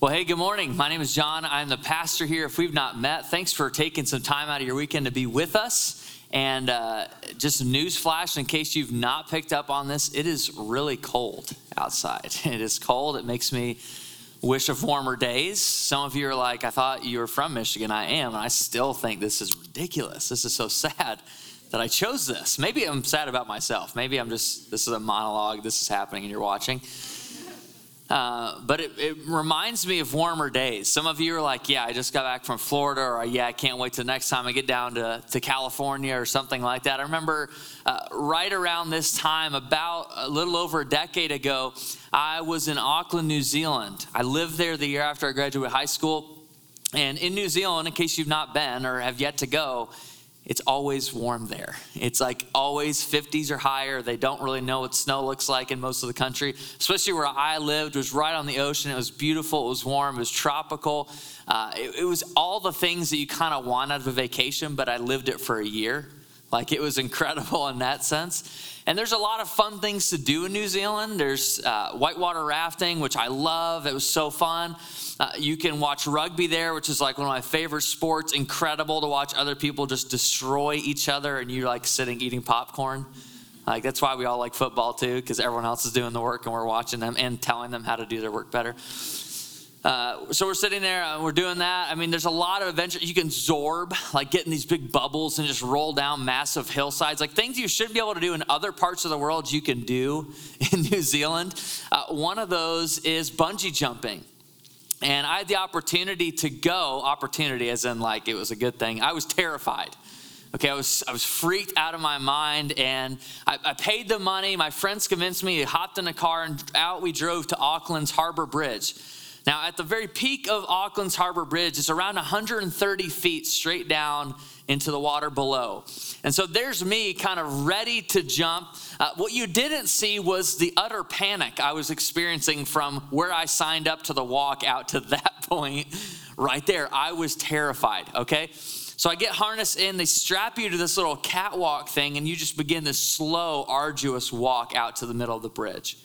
Well, hey, good morning. My name is John. I'm the pastor here. If we've not met, thanks for taking some time out of your weekend to be with us. And uh, just a news flash in case you've not picked up on this, it is really cold outside. It is cold. It makes me wish of warmer days. Some of you are like, I thought you were from Michigan. I am. And I still think this is ridiculous. This is so sad that I chose this. Maybe I'm sad about myself. Maybe I'm just, this is a monologue. This is happening and you're watching. Uh, but it, it, reminds me of warmer days. Some of you are like, yeah, I just got back from Florida, or yeah, I can't wait till next time I get down to, to California or something like that. I remember uh, right around this time, about a little over a decade ago, I was in Auckland, New Zealand. I lived there the year after I graduated high school. And in New Zealand, in case you've not been or have yet to go, it's always warm there. It's like always 50s or higher. They don't really know what snow looks like in most of the country, especially where I lived, was right on the ocean. It was beautiful, it was warm, it was tropical. Uh, it, it was all the things that you kind of want out of a vacation, but I lived it for a year. Like it was incredible in that sense. And there's a lot of fun things to do in New Zealand. There's uh, whitewater rafting, which I love. It was so fun. Uh, you can watch rugby there, which is like one of my favorite sports. Incredible to watch other people just destroy each other and you're like sitting eating popcorn. Like that's why we all like football too, because everyone else is doing the work and we're watching them and telling them how to do their work better. Uh, so we're sitting there, uh, we're doing that. I mean, there's a lot of adventure. You can zorb, like get in these big bubbles and just roll down massive hillsides, like things you should be able to do in other parts of the world. You can do in New Zealand. Uh, one of those is bungee jumping. And I had the opportunity to go, opportunity as in like it was a good thing. I was terrified. Okay, I was, I was freaked out of my mind and I, I paid the money. My friends convinced me, hopped in a car and out we drove to Auckland's Harbor Bridge. Now, at the very peak of Auckland's Harbor Bridge, it's around 130 feet straight down into the water below. And so there's me kind of ready to jump. Uh, what you didn't see was the utter panic I was experiencing from where I signed up to the walk out to that point right there. I was terrified, okay? So I get harnessed in, they strap you to this little catwalk thing, and you just begin this slow, arduous walk out to the middle of the bridge.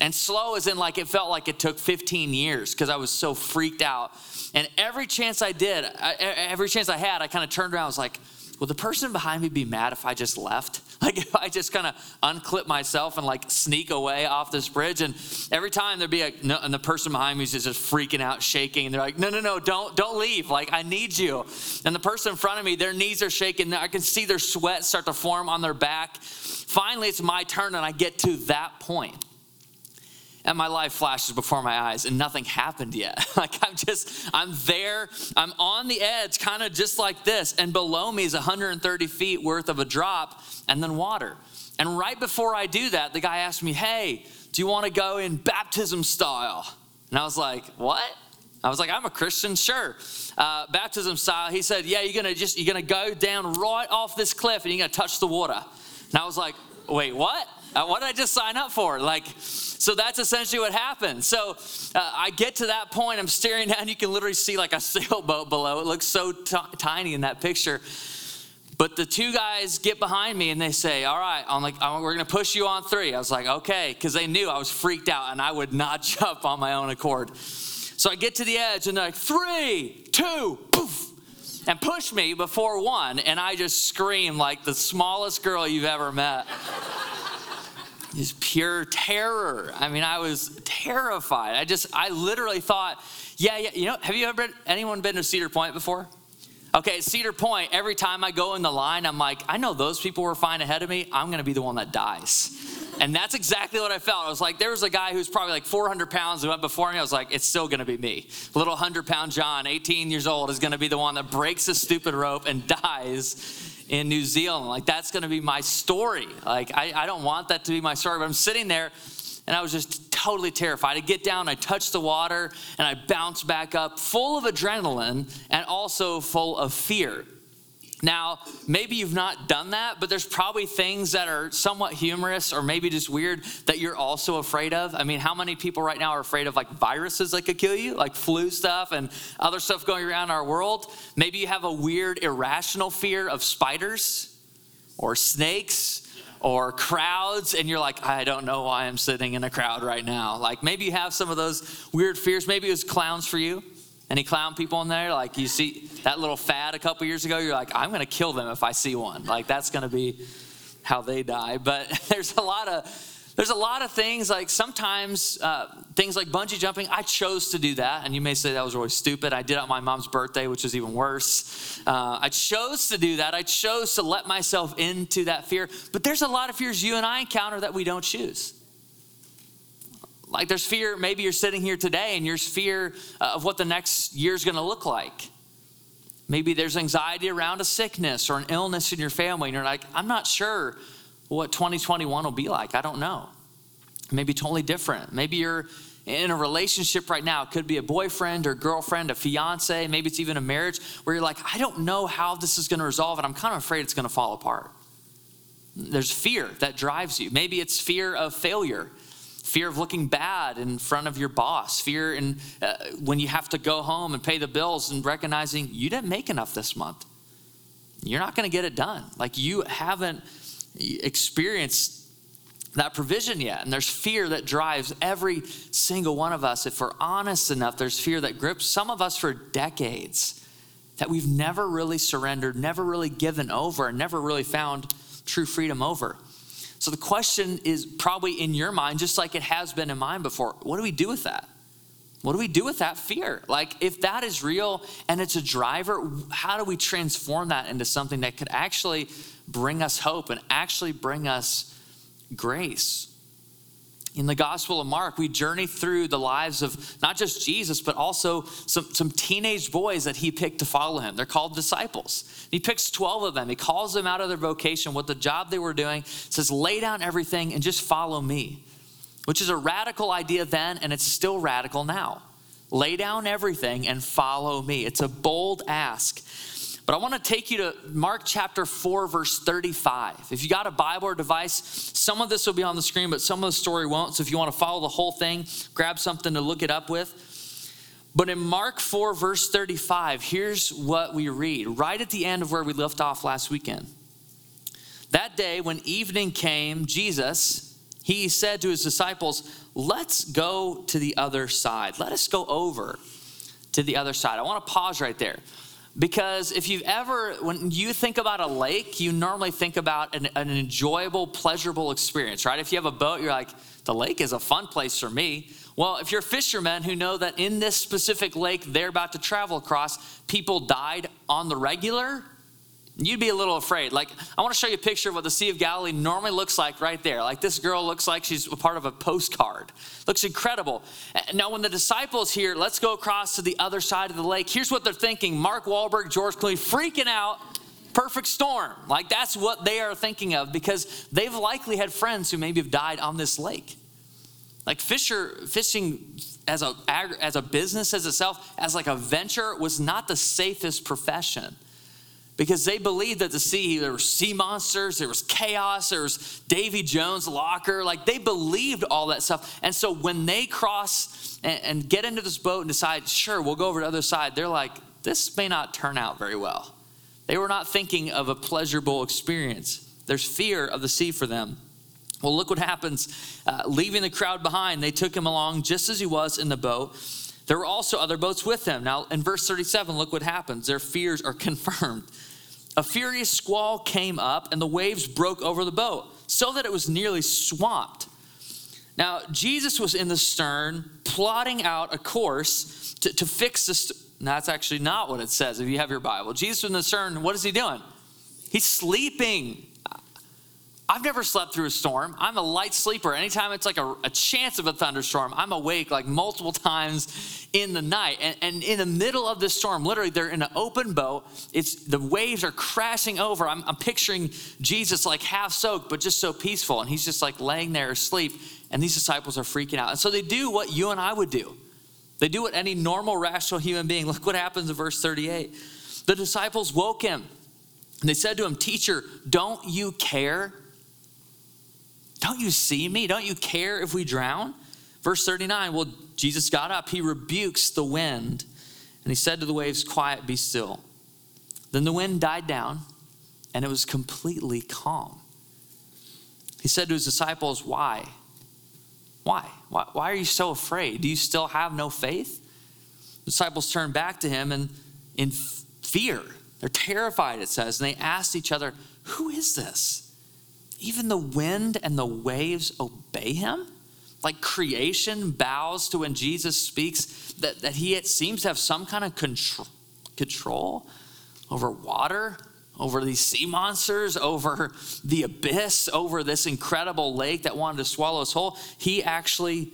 And slow is in like it felt like it took 15 years because I was so freaked out. And every chance I did, every chance I had, I kind of turned around. I was like, will the person behind me be mad if I just left? Like if I just kind of unclip myself and like sneak away off this bridge. And every time there'd be a, no, and the person behind me is just freaking out, shaking. And they're like, no, no, no, don't, don't leave. Like I need you. And the person in front of me, their knees are shaking. I can see their sweat start to form on their back. Finally, it's my turn and I get to that point and my life flashes before my eyes and nothing happened yet. like I'm just, I'm there, I'm on the edge, kind of just like this, and below me is 130 feet worth of a drop and then water. And right before I do that, the guy asked me, Hey, do you want to go in baptism style? And I was like, What? I was like, I'm a Christian, sure. Uh, baptism style. He said, Yeah, you're gonna just you're gonna go down right off this cliff and you're gonna touch the water. And I was like, Wait, what? Uh, what did I just sign up for? Like, so that's essentially what happened. So uh, I get to that point, I'm staring down, you can literally see like a sailboat below. It looks so t- tiny in that picture. But the two guys get behind me and they say, All right, I'm like, we're going to push you on three. I was like, Okay, because they knew I was freaked out and I would not jump on my own accord. So I get to the edge and they're like, Three, two, poof, and push me before one. And I just scream like the smallest girl you've ever met is pure terror. I mean, I was terrified. I just, I literally thought, yeah, yeah. You know, have you ever been, anyone been to Cedar Point before? Okay, Cedar Point, every time I go in the line, I'm like, I know those people were fine ahead of me. I'm gonna be the one that dies. And that's exactly what I felt. I was like, there was a guy who's probably like 400 pounds who went before me. I was like, it's still gonna be me. Little 100 pound John, 18 years old, is gonna be the one that breaks the stupid rope and dies in New Zealand. Like, that's going to be my story. Like, I, I don't want that to be my story, but I'm sitting there and I was just totally terrified. I get down, I touch the water, and I bounce back up full of adrenaline and also full of fear. Now, maybe you've not done that, but there's probably things that are somewhat humorous or maybe just weird that you're also afraid of. I mean, how many people right now are afraid of like viruses that could kill you, like flu stuff and other stuff going around our world? Maybe you have a weird, irrational fear of spiders or snakes or crowds, and you're like, I don't know why I'm sitting in a crowd right now. Like maybe you have some of those weird fears. Maybe it was clowns for you. Any clown people in there? Like you see that little fad a couple years ago, you're like, I'm gonna kill them if I see one. Like that's gonna be how they die. But there's a lot of there's a lot of things like sometimes uh, things like bungee jumping i chose to do that and you may say that was really stupid i did it on my mom's birthday which was even worse uh, i chose to do that i chose to let myself into that fear but there's a lot of fears you and i encounter that we don't choose like there's fear maybe you're sitting here today and there's fear uh, of what the next year is going to look like maybe there's anxiety around a sickness or an illness in your family and you're like i'm not sure what 2021 will be like. I don't know. Maybe totally different. Maybe you're in a relationship right now. It could be a boyfriend or girlfriend, a fiance, maybe it's even a marriage where you're like, I don't know how this is going to resolve, and I'm kind of afraid it's going to fall apart. There's fear that drives you. Maybe it's fear of failure, fear of looking bad in front of your boss, fear in, uh, when you have to go home and pay the bills and recognizing you didn't make enough this month. You're not going to get it done. Like you haven't experienced that provision yet. And there's fear that drives every single one of us. If we're honest enough, there's fear that grips some of us for decades that we've never really surrendered, never really given over, and never really found true freedom over. So the question is probably in your mind, just like it has been in mine before what do we do with that? What do we do with that fear? Like, if that is real and it's a driver, how do we transform that into something that could actually bring us hope and actually bring us grace? In the Gospel of Mark, we journey through the lives of not just Jesus, but also some, some teenage boys that he picked to follow him. They're called disciples. He picks 12 of them. He calls them out of their vocation, what the job they were doing, says, lay down everything and just follow me which is a radical idea then, and it's still radical now. Lay down everything and follow me. It's a bold ask. But I want to take you to Mark chapter 4, verse 35. If you got a Bible or device, some of this will be on the screen, but some of the story won't. So if you want to follow the whole thing, grab something to look it up with. But in Mark 4, verse 35, here's what we read right at the end of where we left off last weekend. That day, when evening came, Jesus, he said to his disciples, Let's go to the other side. Let us go over to the other side. I want to pause right there because if you've ever, when you think about a lake, you normally think about an, an, enjoyable, pleasurable experience, right? If you have a boat, you're like, the lake is a fun place for me. Well, if you're fishermen who know that in this specific lake they're about to travel across, people died on the regular, you'd be a little afraid. Like, I want to show you a picture of what the Sea of Galilee normally looks like right there. Like, this girl looks like she's a part of a postcard. Looks incredible. Now, when the disciples here, let's go across to the other side of the lake, here's what they're thinking Mark Wahlberg, George Clooney, freaking out. Perfect storm. Like, that's what they are thinking of because they've likely had friends who maybe have died on this lake. Like, fisher, fishing as a, as a business as itself, as like a venture, was not the safest profession because they believed that the sea, there were sea monsters, there was chaos, there was Davy Jones' locker. Like they believed all that stuff. And so when they cross and, and get into this boat and decide, sure, we'll go over to the other side, they're like, this may not turn out very well. They were not thinking of a pleasurable experience. There's fear of the sea for them. Well, look what happens. Uh, leaving the crowd behind, they took him along just as he was in the boat. There were also other boats with him. Now, in verse 37, look what happens. Their fears are confirmed. A furious squall came up, and the waves broke over the boat, so that it was nearly swamped. Now, Jesus was in the stern, plotting out a course to, to fix this. That's actually not what it says if you have your Bible. Jesus was in the stern, what is he doing? He's sleeping. I've never slept through a storm. I'm a light sleeper. Anytime it's like a, a, chance of a thunderstorm, I'm awake like multiple times in the night. And, and, in the middle of this storm, literally, they're in an open boat. It's the waves are crashing over. I'm, I'm picturing Jesus like half soaked, but just so peaceful. And he's just like laying there asleep. And these disciples are freaking out. And so they do what you and I would do. They do what any normal, rational human being. Look what happens in verse 38. The disciples woke him. And they said to him, Teacher, don't you care? Don't you see me? Don't you care if we drown? Verse 39 Well, Jesus got up, he rebukes the wind, and he said to the waves, Quiet, be still. Then the wind died down, and it was completely calm. He said to his disciples, Why? Why? Why, why are you so afraid? Do you still have no faith? The disciples turned back to him and in fear, they're terrified, it says, and they asked each other, Who is this? Even the wind and the waves obey him? Like creation bows to when Jesus speaks, that, that he seems to have some kind of control, control over water, over these sea monsters, over the abyss, over this incredible lake that wanted to swallow us whole. He actually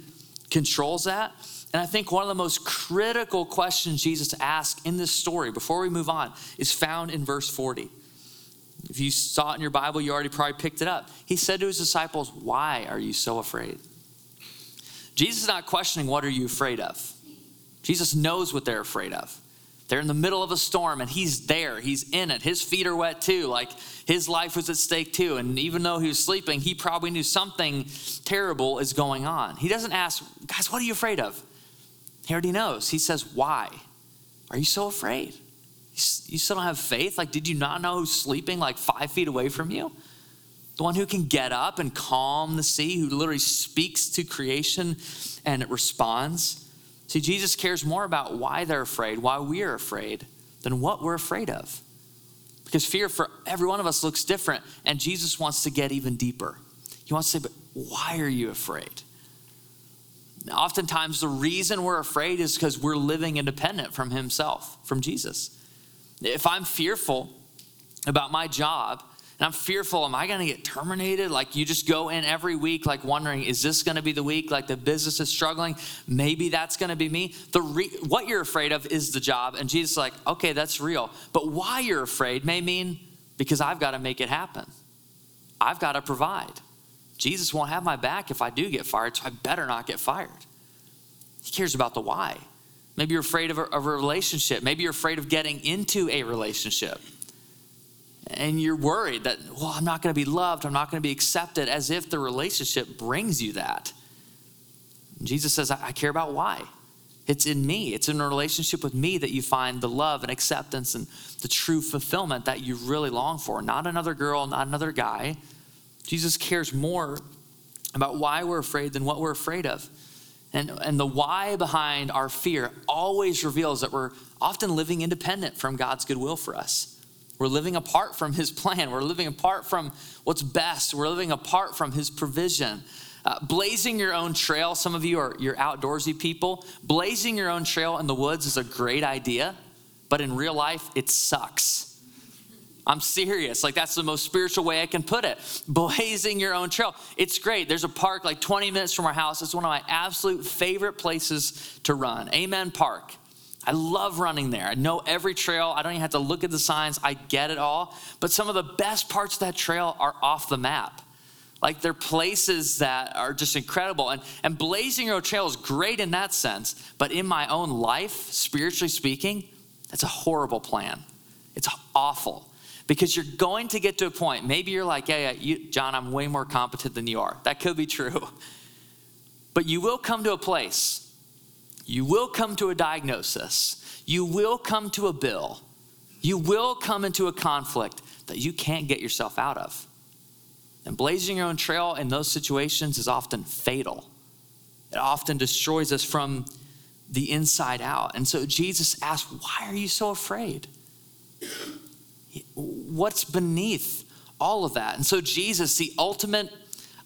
controls that. And I think one of the most critical questions Jesus asks in this story before we move on is found in verse 40. If you saw it in your Bible, you already probably picked it up. He said to his disciples, Why are you so afraid? Jesus is not questioning, What are you afraid of? Jesus knows what they're afraid of. They're in the middle of a storm and he's there. He's in it. His feet are wet too. Like his life was at stake too. And even though he was sleeping, he probably knew something terrible is going on. He doesn't ask, guys, what are you afraid of? He already knows. He says, why? Are you so afraid? You still don't have faith? Like, did you not know who's sleeping like five feet away from you? The one who can get up and calm the sea, who literally speaks to creation and it responds. See, Jesus cares more about why they're afraid, why we are afraid, than what we're afraid of. Because fear for every one of us looks different, and Jesus wants to get even deeper. He wants to say, But why are you afraid? Oftentimes, the reason we're afraid is because we're living independent from Himself, from Jesus. If I'm fearful about my job, and I'm fearful, am I going to get terminated? Like you just go in every week, like wondering, is this going to be the week? Like the business is struggling. Maybe that's going to be me. The re- what you're afraid of is the job. And Jesus is like, okay, that's real. But why you're afraid may mean because I've got to make it happen. I've got to provide. Jesus won't have my back if I do get fired, so I better not get fired. He cares about the why. Maybe you're afraid of a, of a relationship. Maybe you're afraid of getting into a relationship and you're worried that, well, I'm not going to be loved, I'm not going to be accepted, as if the relationship brings you that. Jesus says, I care about why. It's in me, it's in a relationship with me that you find the love and acceptance and the true fulfillment that you really long for, not another girl, not another guy. Jesus cares more about why we're afraid than what we're afraid of. And, and the why behind our fear always reveals that we're often living independent from God's goodwill for us. We're living apart from His plan. We're living apart from what's best. We're living apart from His provision. Uh, blazing your own trail, some of you are you're outdoorsy people. Blazing your own trail in the woods is a great idea, but in real life, it sucks. I'm serious. Like, that's the most spiritual way I can put it. Blazing your own trail. It's great. There's a park like 20 minutes from our house. It's one of my absolute favorite places to run. Amen Park. I love running there. I know every trail. I don't even have to look at the signs. I get it all. But some of the best parts of that trail are off the map. Like they're places that are just incredible. And, and blazing your own trail is great in that sense. But in my own life, spiritually speaking, that's a horrible plan. It's awful because you're going to get to a point. Maybe you're like, yeah, yeah, you, John, I'm way more competent than you are. That could be true. But you will come to a place you will come to a diagnosis. You will come to a bill. You will come into a conflict that you can't get yourself out of. And blazing your own trail in those situations is often fatal. It often destroys us from the inside out. And so Jesus asked, Why are you so afraid? What's beneath all of that? And so Jesus, the ultimate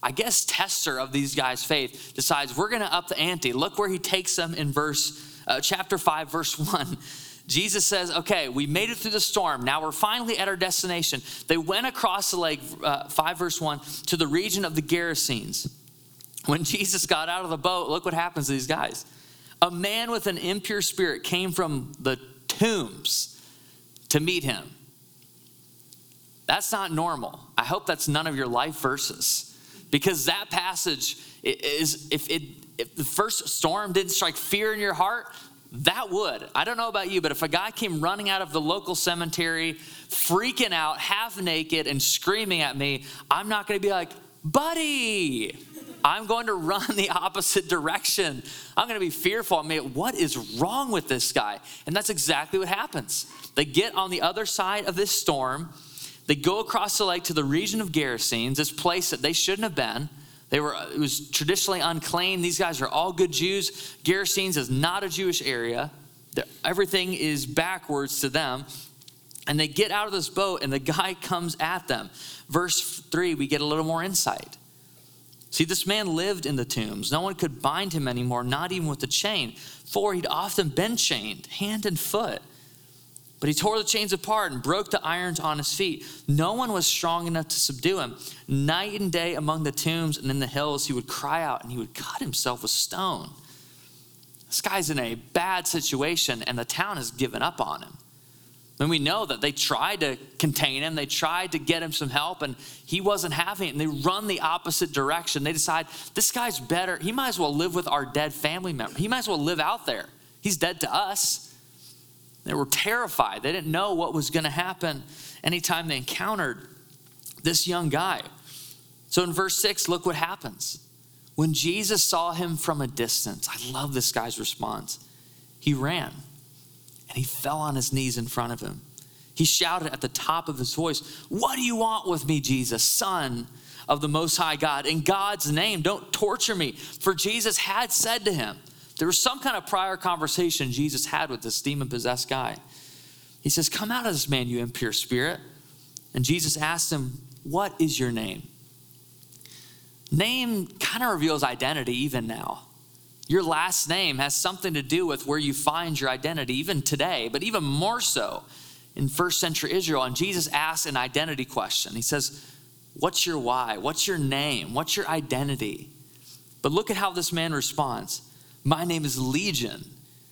I guess, tester of these guys' faith, decides we're going to up the ante. Look where he takes them in verse, uh, chapter 5, verse 1. Jesus says, Okay, we made it through the storm. Now we're finally at our destination. They went across the lake, uh, 5 verse 1, to the region of the Gerasenes. When Jesus got out of the boat, look what happens to these guys. A man with an impure spirit came from the tombs to meet him. That's not normal. I hope that's none of your life verses. Because that passage is if it if the first storm didn't strike fear in your heart that would. I don't know about you but if a guy came running out of the local cemetery freaking out half naked and screaming at me i'm not going to be like buddy i'm going to run the opposite direction. I'm going to be fearful. I mean what is wrong with this guy? And that's exactly what happens. They get on the other side of this storm They go across the lake to the region of Gerasenes, this place that they shouldn't have been. They were, it was traditionally unclean. These guys are all good Jews. Gerasenes is not a Jewish area. Everything is backwards to them. And they get out of this boat, and the guy comes at them. Verse 3, we get a little more insight. See, this man lived in the tombs. No one could bind him anymore, not even with a chain, for he'd often been chained, hand and foot. But he tore the chains apart and broke the irons on his feet. No one was strong enough to subdue him. Night and day among the tombs and in the hills, he would cry out and he would cut himself with stone. This guy's in a bad situation, and the town has given up on him. And we know that they tried to contain him, they tried to get him some help, and he wasn't having it. And they run the opposite direction. They decide, this guy's better. He might as well live with our dead family member. He might as well live out there. He's dead to us. They were terrified. They didn't know what was going to happen anytime they encountered this young guy. So in verse 6, look what happens. When Jesus saw him from a distance, I love this guy's response. He ran and he fell on his knees in front of him. He shouted at the top of his voice, What do you want with me, Jesus, Son of the Most High God? In God's name, don't torture me. For Jesus had said to him, there was some kind of prior conversation Jesus had with this demon possessed guy. He says, Come out of this man, you impure spirit. And Jesus asked him, What is your name? Name kind of reveals identity even now. Your last name has something to do with where you find your identity, even today, but even more so in first century Israel. And Jesus asks an identity question. He says, What's your why? What's your name? What's your identity? But look at how this man responds. My name is Legion,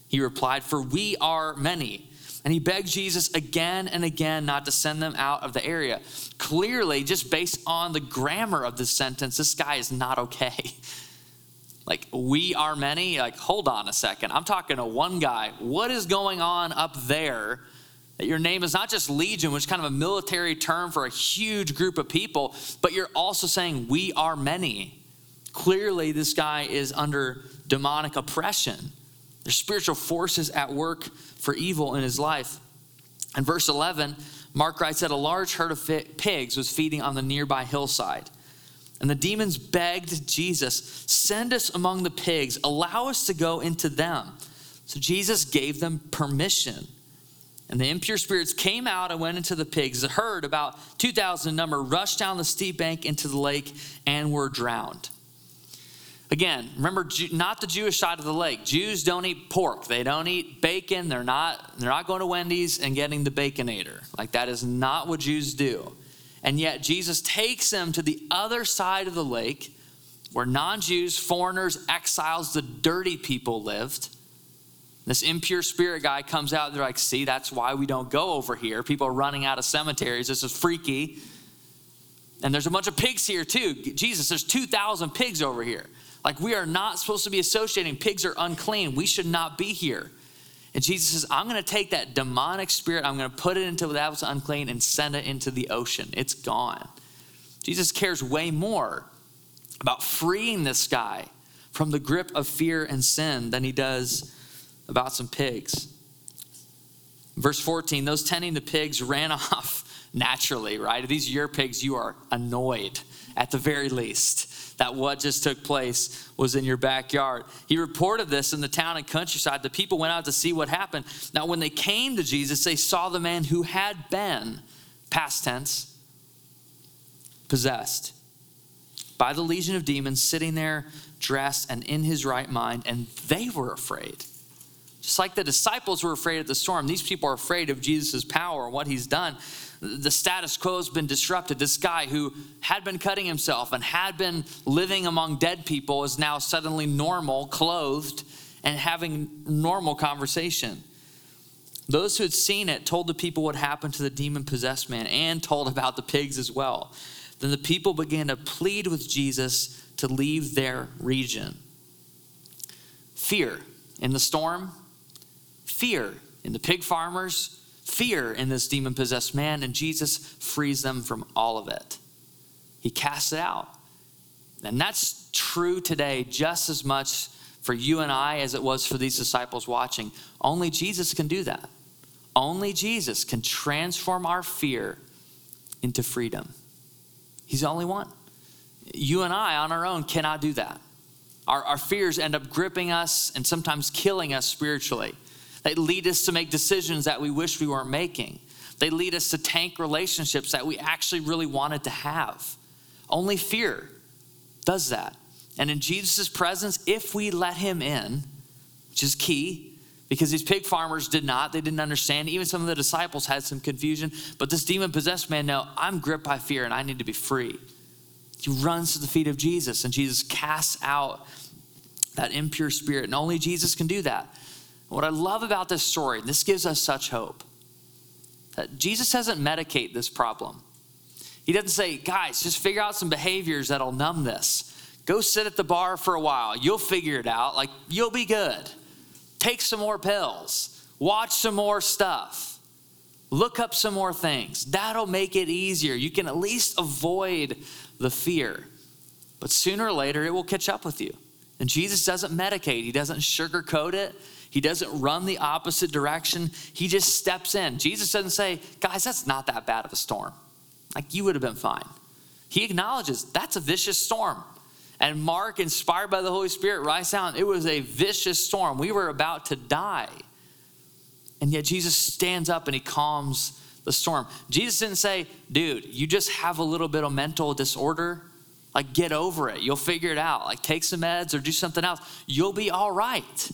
he replied, for we are many. And he begged Jesus again and again not to send them out of the area. Clearly, just based on the grammar of this sentence, this guy is not okay. Like, we are many. Like, hold on a second. I'm talking to one guy. What is going on up there? That your name is not just legion, which is kind of a military term for a huge group of people, but you're also saying we are many. Clearly, this guy is under demonic oppression. There's spiritual forces at work for evil in his life. In verse 11, Mark writes that a large herd of pigs was feeding on the nearby hillside. And the demons begged Jesus, Send us among the pigs, allow us to go into them. So Jesus gave them permission. And the impure spirits came out and went into the pigs. The herd, about 2,000 in number, rushed down the steep bank into the lake and were drowned. Again, remember, not the Jewish side of the lake. Jews don't eat pork. They don't eat bacon. They're not, they're not going to Wendy's and getting the Baconator. Like, that is not what Jews do. And yet, Jesus takes them to the other side of the lake where non Jews, foreigners, exiles, the dirty people lived. This impure spirit guy comes out. They're like, see, that's why we don't go over here. People are running out of cemeteries. This is freaky. And there's a bunch of pigs here, too. Jesus, there's 2,000 pigs over here. Like, we are not supposed to be associating. Pigs are unclean. We should not be here. And Jesus says, I'm going to take that demonic spirit, I'm going to put it into that was unclean and send it into the ocean. It's gone. Jesus cares way more about freeing this guy from the grip of fear and sin than he does about some pigs. Verse 14, those tending the pigs ran off naturally, right? These are your pigs, you are annoyed at the very least that what just took place was in your backyard. He reported this in the town and countryside. The people went out to see what happened. Now, when they came to Jesus, they saw the man who had been, past tense, possessed by the legion of demons, sitting there dressed and in his right mind, and they were afraid. Just like the disciples were afraid of the storm, these people are afraid of Jesus' power and what he's done the status quo has been disrupted. This guy who had been cutting himself and had been living among dead people is now suddenly normal, clothed, and having normal conversation. Those who had seen it told the people what happened to the demon possessed man and told about the pigs as well. Then the people began to plead with Jesus to leave their region. Fear in the storm, fear in the pig farmers, fear in this demon possessed man, and Jesus frees them from all of it. He casts it out. And that's true today just as much for you and I as it was for these disciples watching. Only Jesus can do that. Only Jesus can transform our fear into freedom. He's the only one. You and I, on our own, cannot do that. Our, our fears end up gripping us and sometimes killing us spiritually. They lead us to make decisions that we wish we weren't making. They lead us to tank relationships that we actually really wanted to have. Only fear does that. And in Jesus' presence, if we let him in, which is key, because these pig farmers did not, they didn't understand. Even some of the disciples had some confusion. But this demon possessed man, no, I'm gripped by fear and I need to be free. He runs to the feet of Jesus, and Jesus casts out that impure spirit. And only Jesus can do that. What I love about this story, this gives us such hope, that Jesus doesn't medicate this problem. He doesn't say, guys, just figure out some behaviors that'll numb this. Go sit at the bar for a while. You'll figure it out. Like, you'll be good. Take some more pills. Watch some more stuff. Look up some more things. That'll make it easier. You can at least avoid the fear. But sooner or later, it will catch up with you. And Jesus doesn't medicate, He doesn't sugarcoat it. He doesn't run the opposite direction. He just steps in. Jesus doesn't say, guys, that's not that bad of a storm. Like you would have been fine. He acknowledges that's a vicious storm. And Mark, inspired by the Holy Spirit, writes down it was a vicious storm. We were about to die. And yet Jesus stands up and he calms the storm. Jesus didn't say, dude, you just have a little bit of mental disorder. Like, get over it. You'll figure it out. Like, take some meds or do something else. You'll be all right.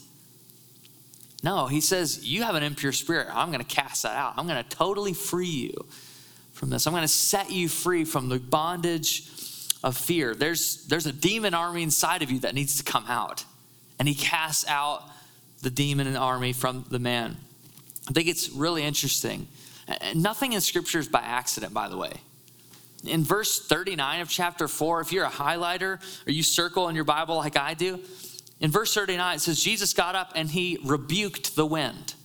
No, he says, You have an impure spirit. I'm going to cast that out. I'm going to totally free you from this. I'm going to set you free from the bondage of fear. There's, there's a demon army inside of you that needs to come out. And he casts out the demon and army from the man. I think it's really interesting Nothing in scripture is by accident, by the way. In verse 39 of chapter 4, if you're a highlighter or you circle in your Bible like I do, in verse 39 it says, Jesus got up and he rebuked the wind.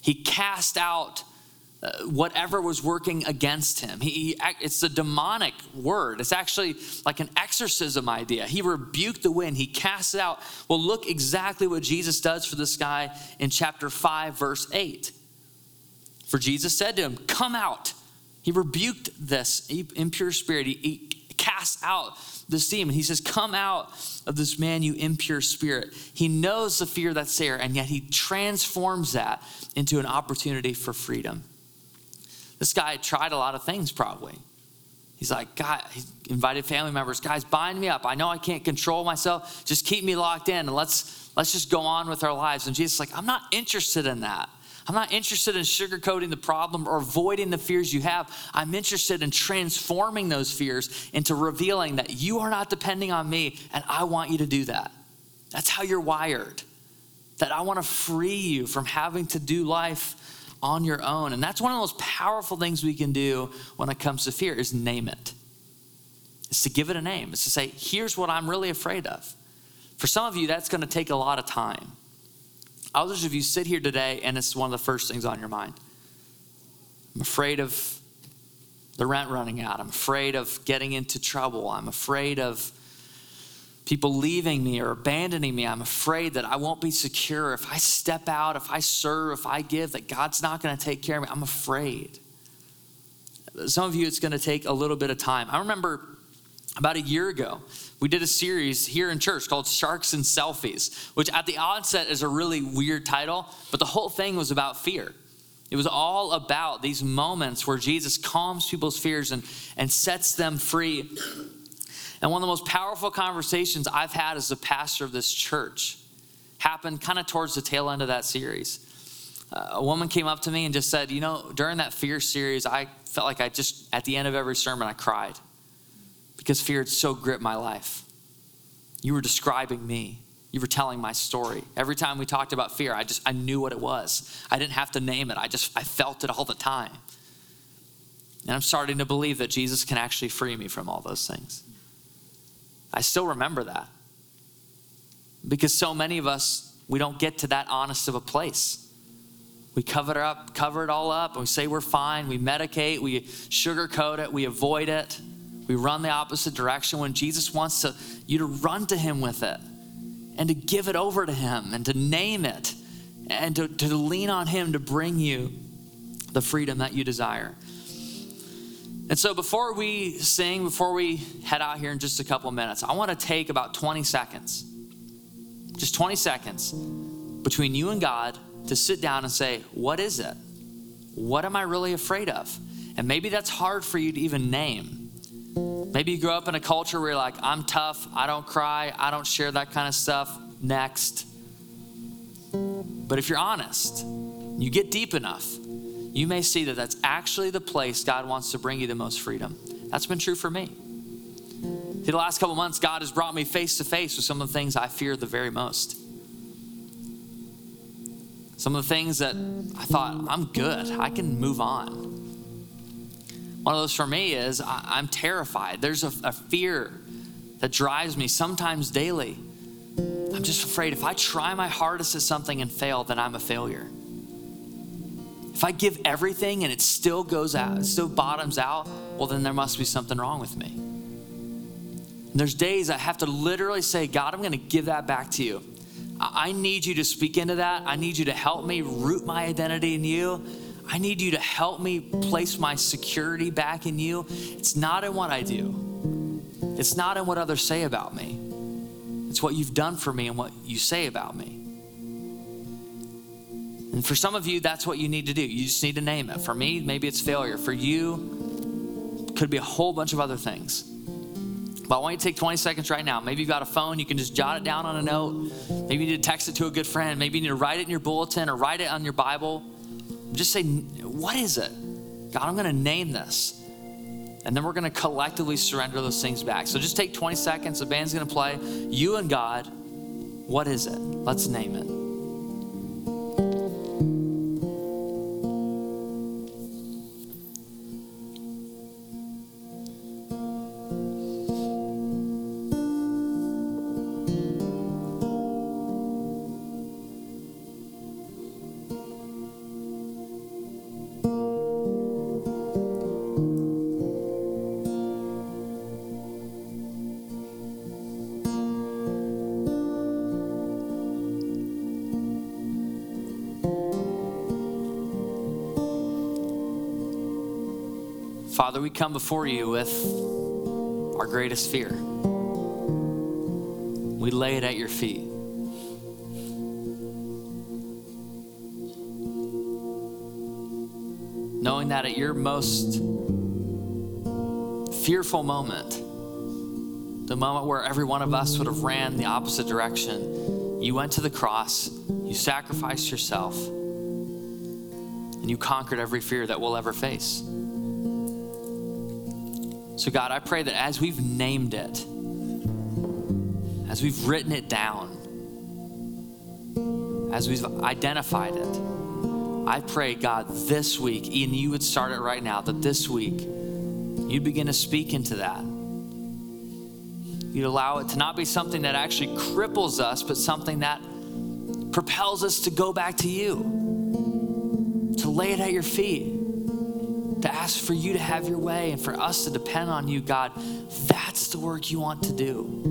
He cast out uh, whatever was working against him. He, it's a demonic word. It's actually like an exorcism idea. He rebuked the wind, he cast it out. Well, look exactly what Jesus does for this guy in chapter 5, verse 8. For Jesus said to him, Come out. He rebuked this impure spirit. He, he cast out this demon. He says, Come out of this man, you impure spirit. He knows the fear that's there, and yet he transforms that into an opportunity for freedom. This guy tried a lot of things, probably. He's like, God, he invited family members, guys, bind me up. I know I can't control myself. Just keep me locked in and let's let's just go on with our lives. And Jesus is like, I'm not interested in that. I'm not interested in sugarcoating the problem or avoiding the fears you have. I'm interested in transforming those fears into revealing that you are not depending on me, and I want you to do that. That's how you're wired. That I want to free you from having to do life on your own. And that's one of the most powerful things we can do when it comes to fear is name it. It's to give it a name. It's to say, here's what I'm really afraid of. For some of you, that's going to take a lot of time. Others of you sit here today and it's one of the first things on your mind. I'm afraid of the rent running out. I'm afraid of getting into trouble. I'm afraid of people leaving me or abandoning me. I'm afraid that I won't be secure. If I step out, if I serve, if I give, that God's not going to take care of me. I'm afraid. Some of you, it's going to take a little bit of time. I remember about a year ago, we did a series here in church called Sharks and Selfies, which at the onset is a really weird title, but the whole thing was about fear. It was all about these moments where Jesus calms people's fears and, and sets them free. And one of the most powerful conversations I've had as a pastor of this church happened kind of towards the tail end of that series. Uh, a woman came up to me and just said, You know, during that fear series, I felt like I just, at the end of every sermon, I cried because fear had so gripped my life. You were describing me. You were telling my story. Every time we talked about fear, I just I knew what it was. I didn't have to name it. I just I felt it all the time. And I'm starting to believe that Jesus can actually free me from all those things. I still remember that. Because so many of us, we don't get to that honest of a place. We cover it up, cover it all up, and we say we're fine. We medicate, we sugarcoat it, we avoid it. We run the opposite direction when Jesus wants to, you to run to Him with it and to give it over to Him and to name it and to, to lean on Him to bring you the freedom that you desire. And so before we sing, before we head out here in just a couple of minutes, I want to take about 20 seconds, just 20 seconds between you and God to sit down and say, What is it? What am I really afraid of? And maybe that's hard for you to even name. Maybe you grew up in a culture where you're like, I'm tough, I don't cry, I don't share that kind of stuff. Next. But if you're honest, you get deep enough, you may see that that's actually the place God wants to bring you the most freedom. That's been true for me. In the last couple months, God has brought me face to face with some of the things I fear the very most. Some of the things that I thought, I'm good, I can move on. One of those for me is I, am terrified. There's a, a fear that drives me sometimes daily. I'm just afraid if I try my hardest at something and fail, then I'm a failure. If I give everything and it still goes out, it still bottoms out, well, then there must be something wrong with me. And there's days I have to literally say, God, I'm going to give that back to you. I need you to speak into that. I need you to help me root my identity in you. I need you to help me place my security back in you. It's not in what I do, it's not in what others say about me. It's what you've done for me and what you say about me. And for some of you, that's what you need to do. You just need to name it. For me, maybe it's failure. For you, could be a whole bunch of other things. But I want you to take 20 seconds right now. Maybe you've got a phone, you can just jot it down on a note. Maybe you need to text it to a good friend. Maybe you need to write it in your bulletin or write it on your Bible. Just say, What is it? God, I'm going to name this. And then we're going to collectively surrender those things back. So just take 20 seconds. The band's going to play. You and God, what is it? Let's name it. Father, we come before you with our greatest fear. We lay it at your feet. Knowing that at your most fearful moment, the moment where every one of us would have ran the opposite direction, you went to the cross, you sacrificed yourself, and you conquered every fear that we'll ever face. So, God, I pray that as we've named it, as we've written it down, as we've identified it, I pray, God, this week, and you would start it right now, that this week you'd begin to speak into that. You'd allow it to not be something that actually cripples us, but something that propels us to go back to you, to lay it at your feet to ask for you to have your way and for us to depend on you, God, that's the work you want to do.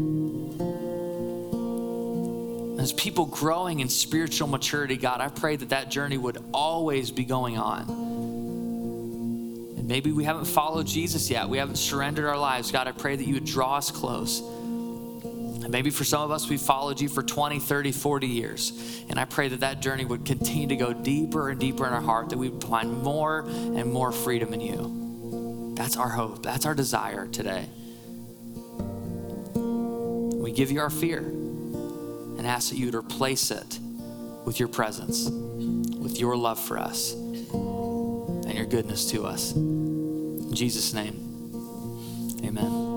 As people growing in spiritual maturity, God, I pray that that journey would always be going on. And maybe we haven't followed Jesus yet, we haven't surrendered our lives. God, I pray that you would draw us close. And maybe for some of us, we've followed you for 20, 30, 40 years. And I pray that that journey would continue to go deeper and deeper in our heart, that we would find more and more freedom in you. That's our hope. That's our desire today. We give you our fear and ask that you would replace it with your presence, with your love for us, and your goodness to us. In Jesus' name, amen.